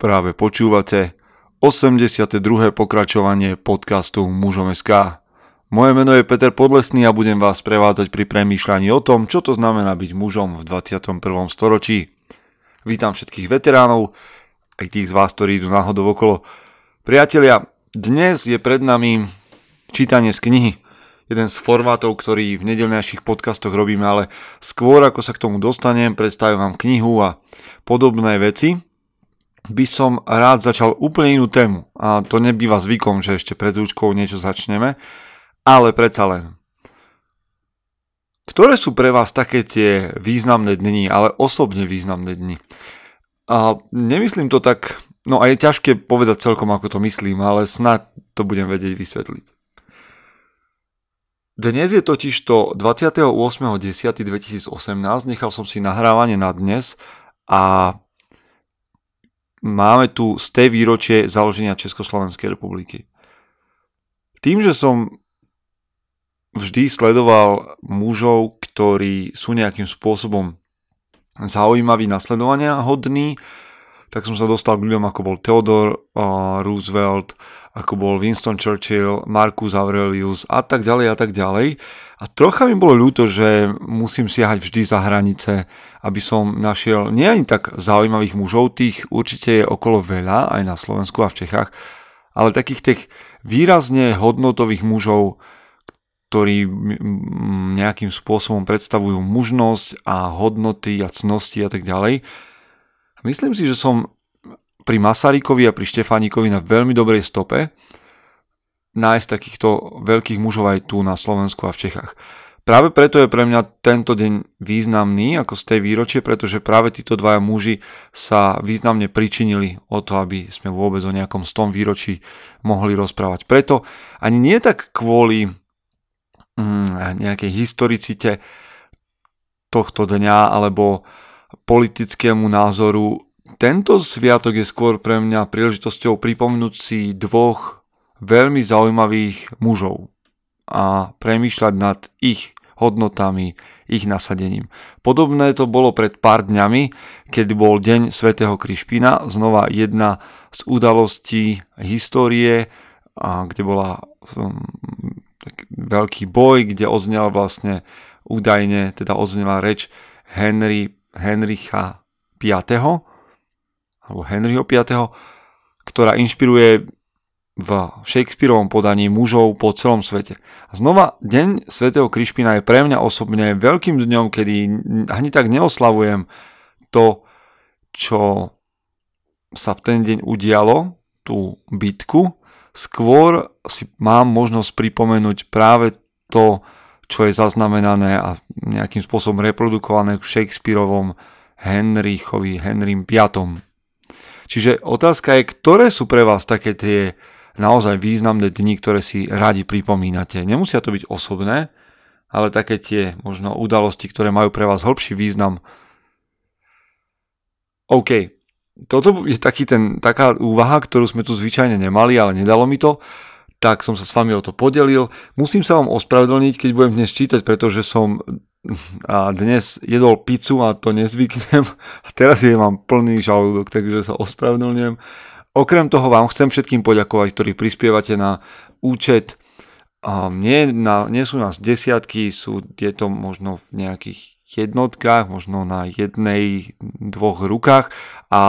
Práve počúvate 82. pokračovanie podcastu Mužom. Moje meno je Peter Podlesný a budem vás prevádzať pri premýšľaní o tom, čo to znamená byť mužom v 21. storočí. Vítam všetkých veteránov, aj tých z vás, ktorí idú náhodou okolo. Priatelia, dnes je pred nami čítanie z knihy. Jeden z formátov, ktorý v nedelnejších podcastoch robíme, ale skôr ako sa k tomu dostanem, predstavím vám knihu a podobné veci by som rád začal úplne inú tému. A to nebýva zvykom, že ešte pred zúčkou niečo začneme, ale predsa len. Ktoré sú pre vás také tie významné dni, ale osobne významné dni? A nemyslím to tak, no a je ťažké povedať celkom, ako to myslím, ale snad to budem vedieť vysvetliť. Dnes je totiž to 28.10.2018, nechal som si nahrávanie na dnes a máme tu z tej výročie založenia Československej republiky. Tým, že som vždy sledoval mužov, ktorí sú nejakým spôsobom zaujímaví, nasledovania hodní, tak som sa dostal k ľuďom ako bol Theodore uh, Roosevelt, ako bol Winston Churchill, Marcus Aurelius a tak ďalej a tak ďalej. A trocha mi bolo ľúto, že musím siahať vždy za hranice, aby som našiel nie ani tak zaujímavých mužov, tých určite je okolo veľa, aj na Slovensku a v Čechách, ale takých tých výrazne hodnotových mužov, ktorí nejakým spôsobom predstavujú mužnosť a hodnoty a cnosti a tak ďalej. Myslím si, že som pri Masarykovi a pri Štefánikovi na veľmi dobrej stope nájsť takýchto veľkých mužov aj tu na Slovensku a v Čechách. Práve preto je pre mňa tento deň významný ako z tej výročie, pretože práve títo dvaja muži sa významne pričinili o to, aby sme vôbec o nejakom z tom výročí mohli rozprávať. Preto ani nie tak kvôli mm, nejakej historicite tohto dňa alebo politickému názoru. Tento sviatok je skôr pre mňa príležitosťou pripomenúť si dvoch veľmi zaujímavých mužov a premýšľať nad ich hodnotami, ich nasadením. Podobné to bolo pred pár dňami, keď bol Deň svätého Krišpina, znova jedna z udalostí histórie, kde bola um, veľký boj, kde oznel vlastne údajne, teda odznela reč Henry Henricha V. alebo Henryho V., ktorá inšpiruje v Shakespeareovom podaní mužov po celom svete. Znova, Deň svätého Krišpina je pre mňa osobne veľkým dňom, kedy ani tak neoslavujem to, čo sa v ten deň udialo, tú bitku, skôr si mám možnosť pripomenúť práve to, čo je zaznamenané a nejakým spôsobom reprodukované v Shakespeareovom Henrichovi, Henrym V. Čiže otázka je, ktoré sú pre vás také tie naozaj významné dni, ktoré si radi pripomínate. Nemusia to byť osobné, ale také tie možno udalosti, ktoré majú pre vás hĺbší význam. OK, toto je taký ten, taká úvaha, ktorú sme tu zvyčajne nemali, ale nedalo mi to tak som sa s vami o to podelil. Musím sa vám ospravedlniť, keď budem dnes čítať, pretože som a dnes jedol pizzu a to nezvyknem a teraz je mám plný žalúdok, takže sa ospravedlňujem. Okrem toho vám chcem všetkým poďakovať, ktorí prispievate na účet. Nie, na, nie sú nás desiatky, sú, je to možno v nejakých jednotkách, možno na jednej, dvoch rukách a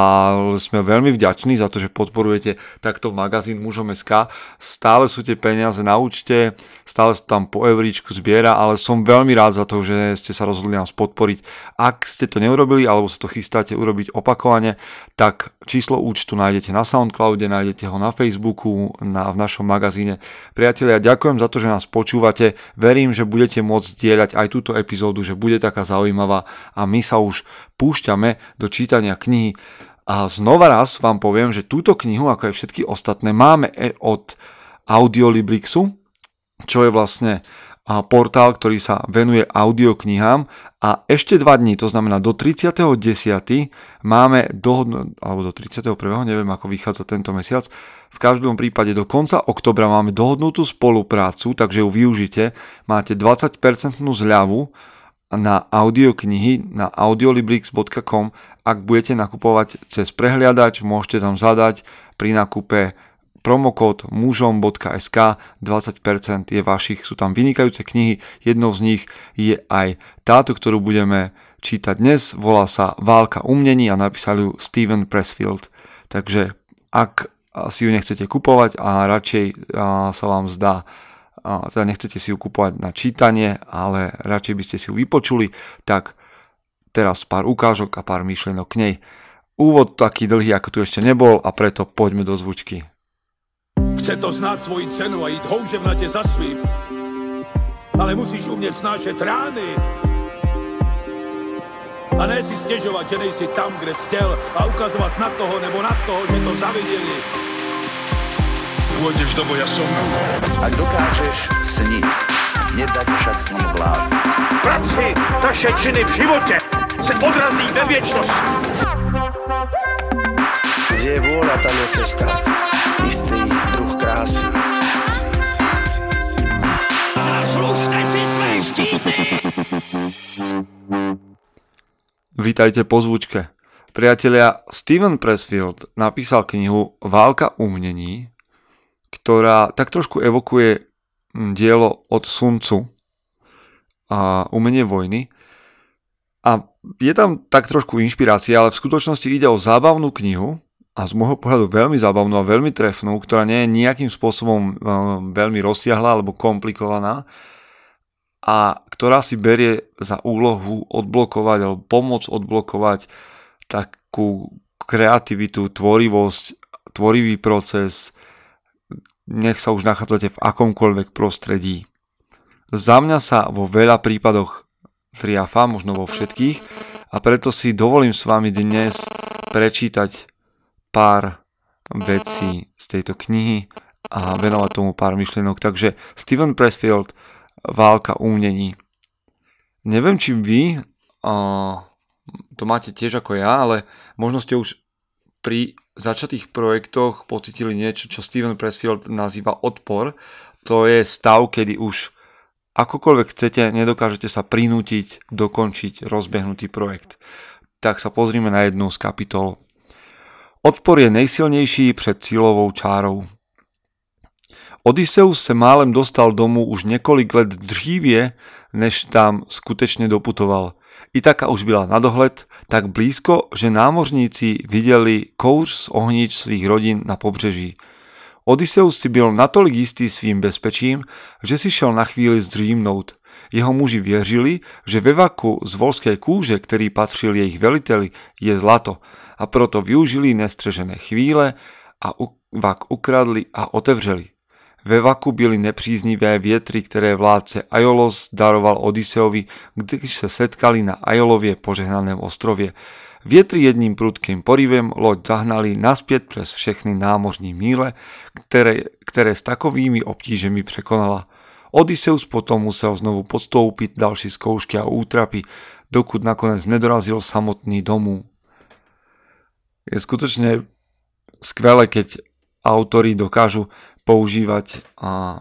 sme veľmi vďační za to, že podporujete takto magazín Mužom SK. Stále sú tie peniaze na účte, stále sa tam po euríčku zbiera, ale som veľmi rád za to, že ste sa rozhodli nás podporiť. Ak ste to neurobili alebo sa to chystáte urobiť opakovane, tak číslo účtu nájdete na Soundcloude, nájdete ho na Facebooku, na, v našom magazíne. Priatelia, ďakujem za to, že nás počúvate. Verím, že budete môcť dielať aj túto epizódu, že bude taká zaujímavá a my sa už púšťame do čítania knihy. A znova raz vám poviem, že túto knihu, ako aj všetky ostatné, máme e- od Audiolibrixu, čo je vlastne portál, ktorý sa venuje audioknihám a ešte dva dní, to znamená do 30.10. máme dohodnú, alebo do 31. neviem ako vychádza tento mesiac, v každom prípade do konca oktobra máme dohodnutú spoluprácu, takže ju využite, máte 20% zľavu na audioknihy na audiolibrix.com. Ak budete nakupovať cez prehliadač, môžete tam zadať pri nákupe promokód mužom.sk 20% je vašich, sú tam vynikajúce knihy, jednou z nich je aj táto, ktorú budeme čítať dnes, volá sa Válka umnení a napísal ju Steven Pressfield. Takže ak si ju nechcete kupovať a radšej sa vám zdá, teda nechcete si ju kupovať na čítanie, ale radšej by ste si ju vypočuli, tak teraz pár ukážok a pár myšlienok k nej. Úvod taký dlhý, ako tu ešte nebol a preto poďme do zvučky. Chce to znát svoji cenu a jít houževnatě za svým. Ale musíš umět snášet rány. A ne si stěžovat, že nejsi tam, kde jsi chtěl a ukazovat na toho nebo na toho, že to zaviděli. Pôjdeš do boja som. Ak dokážeš sniť, nedať však sním vlád. Práci, taše činy v živote se odrazí ve věčnosti. Kde je vôľa, tam je cesta. Istý druh krásy. Zaslužte si své štíty! Vítajte po zvučke. Priatelia, Steven Pressfield napísal knihu Válka umnení, ktorá tak trošku evokuje dielo od Suncu a umenie vojny. A je tam tak trošku inšpirácia, ale v skutočnosti ide o zábavnú knihu, a z môjho pohľadu veľmi zábavnú a veľmi trefnú, ktorá nie je nejakým spôsobom uh, veľmi rozsiahla alebo komplikovaná a ktorá si berie za úlohu odblokovať alebo pomôcť odblokovať takú kreativitu, tvorivosť, tvorivý proces, nech sa už nachádzate v akomkoľvek prostredí. Za mňa sa vo veľa prípadoch triafa, možno vo všetkých, a preto si dovolím s vami dnes prečítať pár vecí z tejto knihy a venovať tomu pár myšlienok. Takže Steven Pressfield, Válka umnení. Neviem, či vy uh, to máte tiež ako ja, ale možno ste už pri začatých projektoch pocitili niečo, čo Steven Pressfield nazýva odpor. To je stav, kedy už akokoľvek chcete, nedokážete sa prinútiť dokončiť rozbehnutý projekt. Tak sa pozrime na jednu z kapitol Odpor je nejsilnější před cílovou čárou. Odysseus se málem dostal domů už několik let dříve, než tam skutečně doputoval. Itaka už byla na dohled tak blízko, že námořníci viděli kouř z ohnič svých rodin na pobřeží. Odysseus si byl natolik jistý svým bezpečím, že si šel na chvíli zdřímnout. Jeho muži věřili, že ve vaku z volské kůže, který patřil jejich veliteli, je zlato a proto využili nestřežené chvíle a vak ukradli a otevřeli. Ve vaku byly nepříznivé větry, které vládce Ajolos daroval Odiseovi, když se setkali na Ajolově požehnaném ostrově. Větry jedním prudkým porivem loď zahnali naspět přes všechny námořní míle, které, které s takovými obtížemi překonala. Odysseus potom musel znovu podstoupit další zkoušky a útrapy, dokud nakonec nedorazil samotný domů. Je skutočne skvelé, keď autori dokážu používať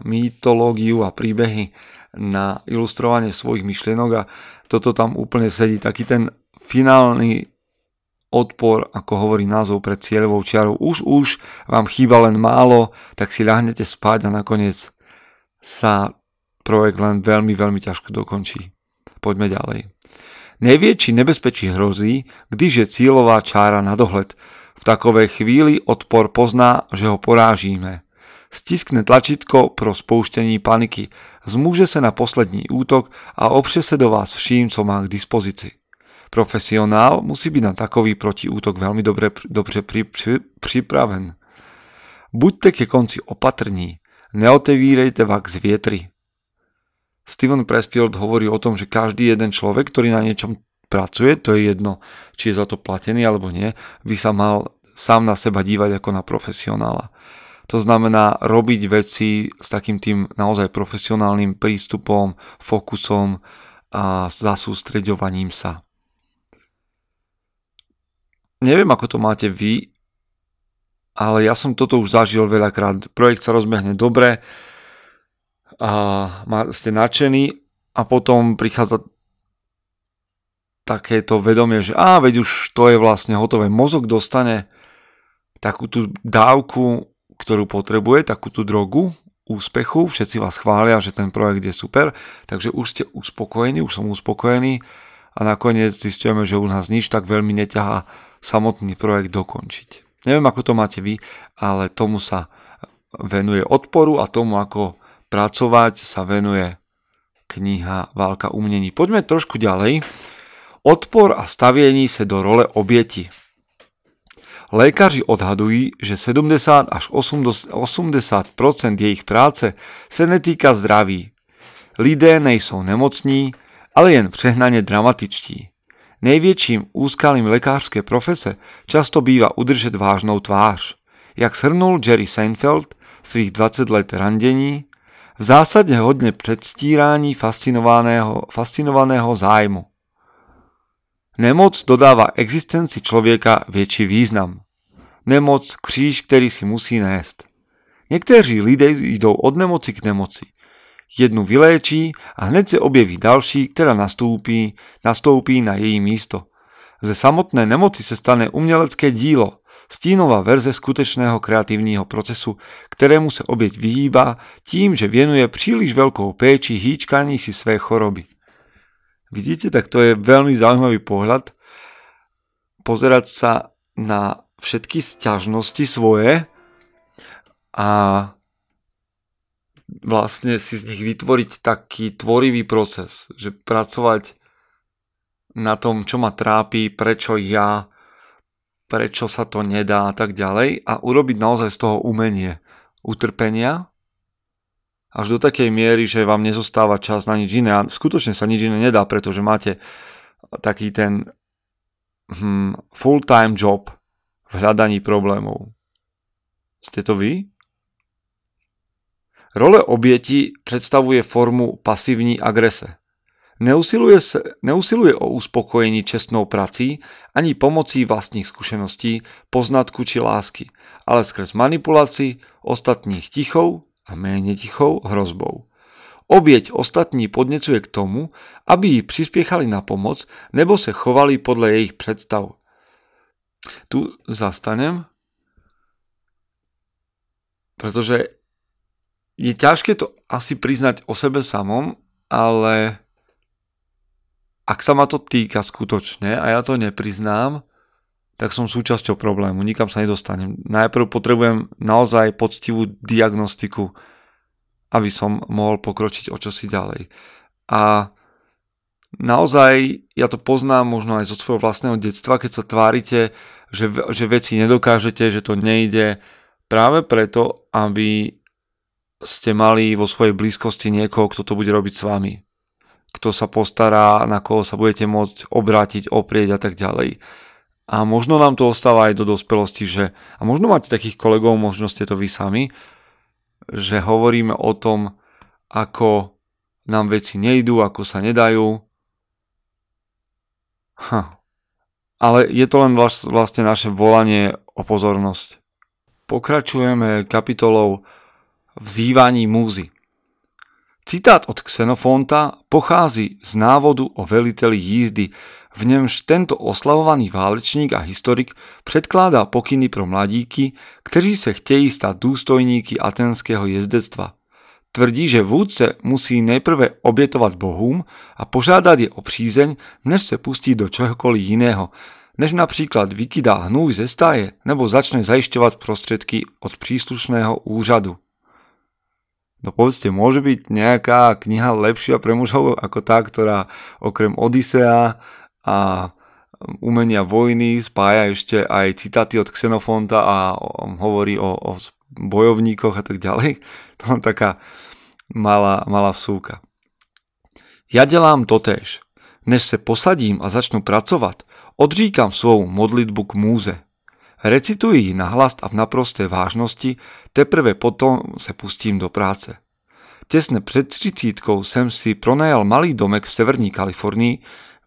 mytológiu a príbehy na ilustrovanie svojich myšlienok a toto tam úplne sedí. Taký ten finálny odpor, ako hovorí názov pred cieľovou čiarou. Už, už vám chýba len málo, tak si ľahnete spať a nakoniec sa projekt len veľmi, veľmi ťažko dokončí. Poďme ďalej. Nevie, či nebezpečí hrozí, když je cieľová čára na dohled. V takovej chvíli odpor pozná, že ho porážíme. Stiskne tlačítko pro spouštení paniky, zmůže se na poslední útok a opře se do vás vším, co má k dispozici. Profesionál musí byť na takový protiútok veľmi dobre, dobře pripraven. Buďte ke konci opatrní, neotevírejte vak z vietry. Steven Pressfield hovorí o tom, že každý jeden človek, ktorý na niečom pracuje, to je jedno, či je za to platený alebo nie, by sa mal sám na seba dívať ako na profesionála. To znamená robiť veci s takým tým naozaj profesionálnym prístupom, fokusom a zasústreďovaním sa. Neviem, ako to máte vy, ale ja som toto už zažil veľakrát. Projekt sa rozbehne dobre, a ste nadšení a potom prichádza takéto vedomie, že á, veď už to je vlastne hotové. Mozog dostane takú tú dávku, ktorú potrebuje, takú tú drogu úspechu, všetci vás chvália, že ten projekt je super, takže už ste uspokojení, už som uspokojený a nakoniec zistíme, že u nás nič tak veľmi neťahá samotný projekt dokončiť. Neviem, ako to máte vy, ale tomu sa venuje odporu a tomu, ako pracovať, sa venuje kniha Válka umnení. Poďme trošku ďalej. Odpor a staviení sa do role obieti. Lékaři odhadují, že 70 až 80% jejich práce se netýka zdraví. Lidé nejsou nemocní, ale jen přehnaně dramatičtí. Největším úskalím lékařské profese často bývá udržet vážnou tvář. Jak shrnul Jerry Seinfeld svých 20 let randění, v zásadě hodně předstírání fascinovaného, fascinovaného zájmu. Nemoc dodáva existenci člověka větší význam. Nemoc, kříž, který si musí nést. Někteří lidé jdou od nemoci k nemoci. Jednu vyléčí a hned se objeví další, která nastoupí, nastoupí na její místo. Ze samotné nemoci se stane umělecké dílo, stínová verze skutečného kreatívneho procesu, ktorému sa obieť vyhýba tím, že venuje príliš veľkou péči hýčkaní si své choroby. Vidíte, tak to je veľmi zaujímavý pohľad. Pozerať sa na všetky sťažnosti svoje a vlastne si z nich vytvoriť taký tvorivý proces, že pracovať na tom, čo ma trápi, prečo ja prečo sa to nedá a tak ďalej a urobiť naozaj z toho umenie utrpenia až do takej miery, že vám nezostáva čas na nič iné a skutočne sa nič iné nedá, pretože máte taký ten hm, full-time job v hľadaní problémov. Ste to vy? Role obieti predstavuje formu pasívní agrese. Neusiluje, se, neusiluje o uspokojení čestnou prací ani pomocí vlastních zkušeností, poznatku či lásky, ale skrz manipulaci ostatních tichou a méně tichou hrozbou. Obieť ostatní podnecuje k tomu, aby jí přispěchali na pomoc nebo se chovali podle jejich představ. Tu zastanem, pretože je ťažké to asi priznať o sebe samom, ale ak sa ma to týka skutočne a ja to nepriznám, tak som súčasťou problému, nikam sa nedostanem. Najprv potrebujem naozaj poctivú diagnostiku, aby som mohol pokročiť o čosi ďalej. A naozaj, ja to poznám možno aj zo svojho vlastného detstva, keď sa tvárite, že, že veci nedokážete, že to nejde, práve preto, aby ste mali vo svojej blízkosti niekoho, kto to bude robiť s vami kto sa postará, na koho sa budete môcť obrátiť, oprieť a tak ďalej. A možno nám to ostáva aj do dospelosti, že, a možno máte takých kolegov, možno ste to vy sami, že hovoríme o tom, ako nám veci nejdú, ako sa nedajú. Ha. Ale je to len vlastne naše volanie o pozornosť. Pokračujeme kapitolou Vzývaní múzy. Citát od Xenofonta pochází z návodu o veliteli jízdy, v němž tento oslavovaný válečník a historik předkládá pokyny pro mladíky, kteří se chtějí stát důstojníky atenského jezdectva. Tvrdí, že vůdce musí nejprve obětovat bohům a požádat je o přízeň, než se pustí do čehokoliv jiného, než například vykydá hnůj ze stáje nebo začne zajišťovat prostředky od příslušného úřadu. No povedzte, môže byť nejaká kniha lepšia pre mužov ako tá, ktorá okrem Odisea a umenia vojny spája ešte aj citáty od Xenofonta a hovorí o, o bojovníkoch a tak ďalej. To je taká malá, malá vsúka. Ja delám totéž. Než se posadím a začnu pracovat, odříkam svou modlitbu k múze. Recituji ji nahlas a v naprosté vážnosti, teprve potom se pustím do práce. Tesne před třicítkou jsem si pronajal malý domek v severní Kalifornii,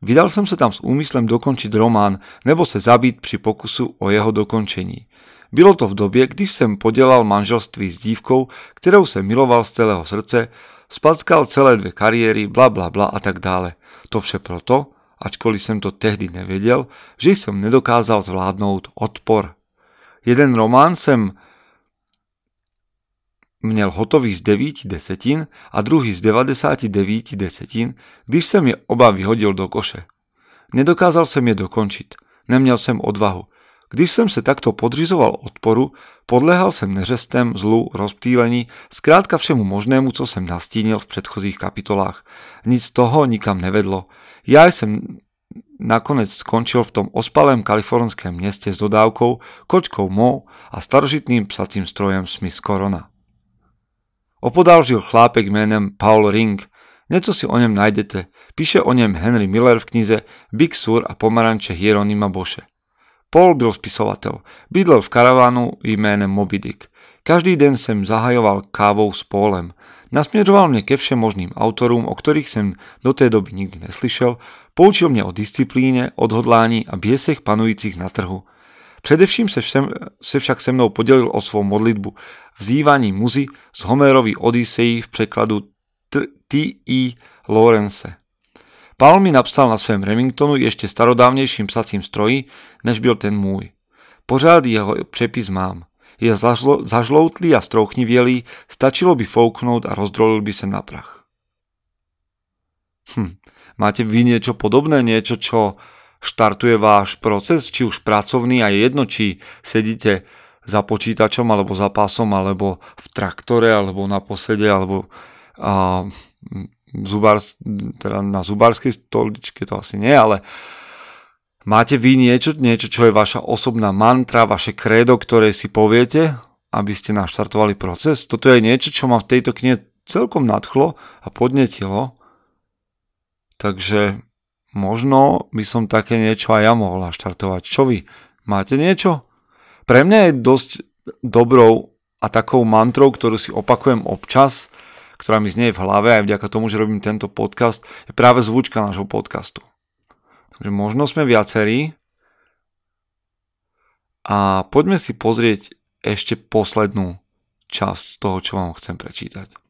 vydal jsem se tam s úmyslem dokončit román nebo se zabít při pokusu o jeho dokončení. Bylo to v době, když jsem podělal manželství s dívkou, kterou jsem miloval z celého srdce, spackal celé dvě kariéry, bla bla bla a tak dále. To vše proto, ačkoliv som to tehdy nevedel, že som nedokázal zvládnout odpor. Jeden román jsem měl hotový z 9 desetin a druhý z 99 desetin, když jsem je oba vyhodil do koše. Nedokázal jsem je dokončit. Neměl jsem odvahu. Když jsem se takto podřizoval odporu, podlehal jsem neřestem, zlu, rozptýlení, zkrátka všemu možnému, co jsem nastínil v předchozích kapitolách. Nic z toho nikam nevedlo. Já jsem nakonec skončil v tom ospalém kalifornském městě s dodávkou, kočkou Mo a starožitným psacím strojem Smith Corona. Opodál žil chlápek jménem Paul Ring. Něco si o něm najdete. Píše o něm Henry Miller v knize Big Sur a pomaranče Hieronima Boše. Paul byl spisovatel. Bydlel v karavánu jménem Moby Dick. Každý den jsem zahajoval kávou s Paulem. Nasměřoval mě ke všem možným autorům, o kterých jsem do té doby nikdy neslyšel, poučil mě o disciplíně, odhodlání a běsech panujících na trhu. Především se, všem, se však se mnou podělil o svou modlitbu, vzývaní muzy z Homerovy Odyseji v překladu T.E. Lawrence. Paul mi napsal na svém Remingtonu ještě starodávnějším psacím stroji, než byl ten můj. Pořád jeho přepis mám. Je zažlo, zažloutlý a strouchnivělý, stačilo by fouknout a rozdrolil by se na prach. Hm. Máte vy niečo podobné, niečo, čo štartuje váš proces, či už pracovný a je jedno, či sedíte za počítačom, alebo za pásom, alebo v traktore, alebo na posede, alebo a, zubár, teda na zubárskej stoličke to asi nie, ale máte vy niečo, niečo, čo je vaša osobná mantra, vaše krédo, ktoré si poviete, aby ste naštartovali proces. Toto je niečo, čo ma v tejto knihe celkom nadchlo a podnetilo. Takže možno by som také niečo aj ja mohol naštartovať. Čo vy? Máte niečo? Pre mňa je dosť dobrou a takou mantrou, ktorú si opakujem občas, ktorá mi znie v hlave aj vďaka tomu, že robím tento podcast, je práve zvučka nášho podcastu. Takže možno sme viacerí a poďme si pozrieť ešte poslednú časť z toho, čo vám chcem prečítať.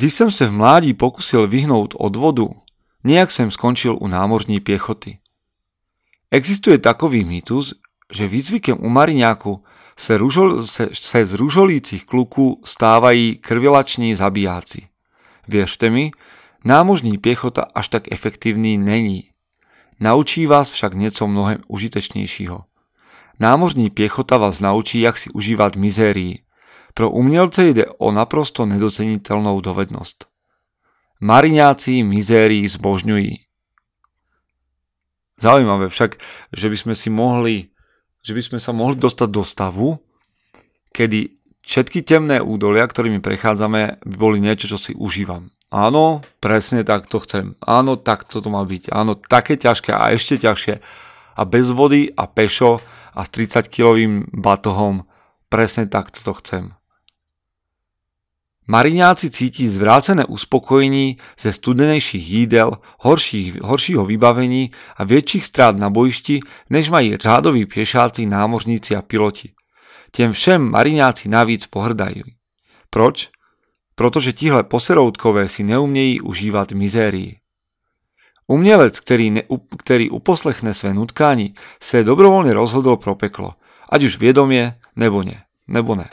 Když jsem se v mládí pokusil vyhnout odvodu, nejak jsem skončil u námořní pěchoty. Existuje takový mýtus, že výcvikem u mariňáku se, se, z ružolících kluků stávají krvilační zabijáci. Věřte mi, námožní pěchota až tak efektivní není. Naučí vás však něco mnohem užitečnějšího. Námořní pěchota vás naučí, jak si užívat mizérii. Pro umělce jde o naprosto nedocenitelnou dovednost. Mariňáci mizérii zbožňují. Zaujímavé však, že by sme si mohli, že by sme sa mohli dostať do stavu, kedy všetky temné údolia, ktorými prechádzame, by boli niečo, čo si užívam. Áno, presne tak to chcem. Áno, tak to má byť. Áno, také ťažké a ešte ťažšie. A bez vody a pešo a s 30-kilovým batohom presne tak to chcem. Mariňáci cítí zvrácené uspokojení ze studenejších jídel, horších, horšího vybavení a větších strát na bojišti, než mají řádoví pěšáci, námořníci a piloti. Těm všem mariňáci navíc pohrdají. Proč? Protože tihle poseroutkové si neumějí užívat mizérii. Umělec, který, ne, uposlechne své nutkání, se dobrovolně rozhodl pro peklo, ať už vědomě nebo ne. Nebo ne.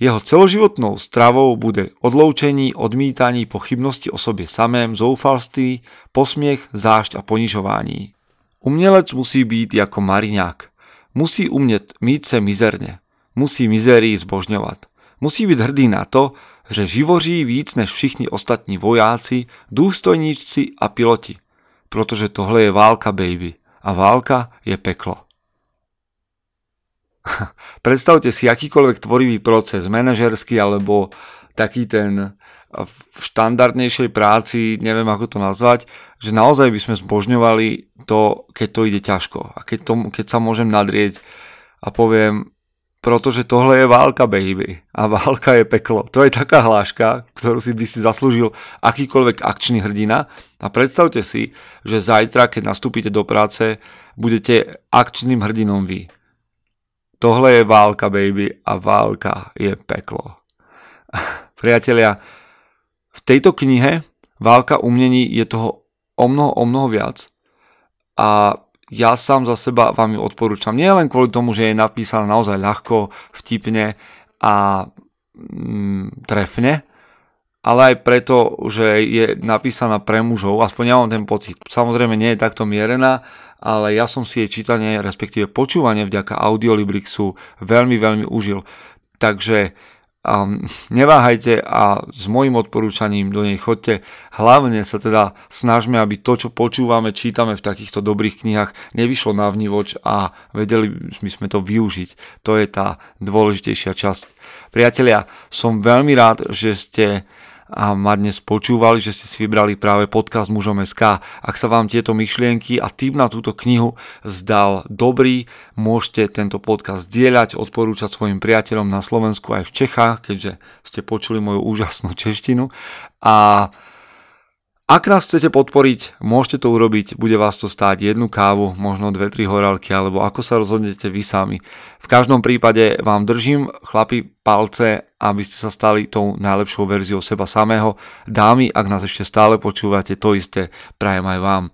Jeho celoživotnou stravou bude odloučení, odmítání, pochybnosti o sobě samém, zoufalství, posměch, zášť a ponižování. Umělec musí být jako mariňák. Musí umět mít se mizerně. Musí mizérii zbožňovat. Musí být hrdý na to, že živoří víc než všichni ostatní vojáci, důstojníčci a piloti. Protože tohle je válka, baby. A válka je peklo. Predstavte si akýkoľvek tvorivý proces, manažerský alebo taký ten v štandardnejšej práci, neviem ako to nazvať, že naozaj by sme zbožňovali to, keď to ide ťažko a keď, to, keď sa môžem nadrieť a poviem, protože tohle je válka, baby. A válka je peklo. To je taká hláška, ktorú si by si zaslúžil akýkoľvek akčný hrdina. A predstavte si, že zajtra, keď nastúpite do práce, budete akčným hrdinom vy. Tohle je válka, baby, a válka je peklo. Priatelia, v tejto knihe válka umení je toho o mnoho, o mnoho viac a ja sám za seba vám ju odporúčam. Nie len kvôli tomu, že je napísaná naozaj ľahko, vtipne a mm, trefne, ale aj preto, že je napísaná pre mužov, aspoň ja mám ten pocit. Samozrejme nie je takto mierená, ale ja som si jej čítanie, respektíve počúvanie vďaka Audiolibrixu veľmi, veľmi užil. Takže um, neváhajte a s môjim odporúčaním do nej chodte. Hlavne sa teda snažme, aby to, čo počúvame, čítame v takýchto dobrých knihách, nevyšlo na vnívoč a vedeli by sme to využiť. To je tá dôležitejšia časť. Priatelia, som veľmi rád, že ste a ma dnes počúvali, že ste si vybrali práve podcast Mužom SK. Ak sa vám tieto myšlienky a tým na túto knihu zdal dobrý, môžete tento podcast dielať, odporúčať svojim priateľom na Slovensku aj v Čechách, keďže ste počuli moju úžasnú češtinu. A ak nás chcete podporiť, môžete to urobiť, bude vás to stáť jednu kávu, možno dve, tri horálky, alebo ako sa rozhodnete vy sami. V každom prípade vám držím, chlapi, palce, aby ste sa stali tou najlepšou verziou seba samého. Dámy, ak nás ešte stále počúvate, to isté prajem aj vám.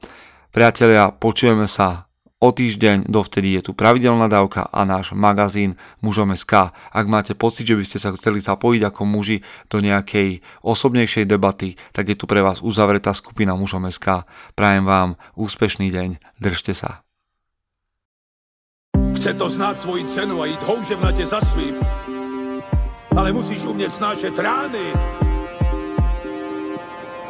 Priatelia, počujeme sa o týždeň, dovtedy je tu pravidelná dávka a náš magazín Mužom SK. Ak máte pocit, že by ste sa chceli zapojiť ako muži do nejakej osobnejšej debaty, tak je tu pre vás uzavretá skupina Mužom SK. Prajem vám úspešný deň, držte sa. Chce to znáť svoji cenu a ísť houževnate za svým, ale musíš umieť snášať rány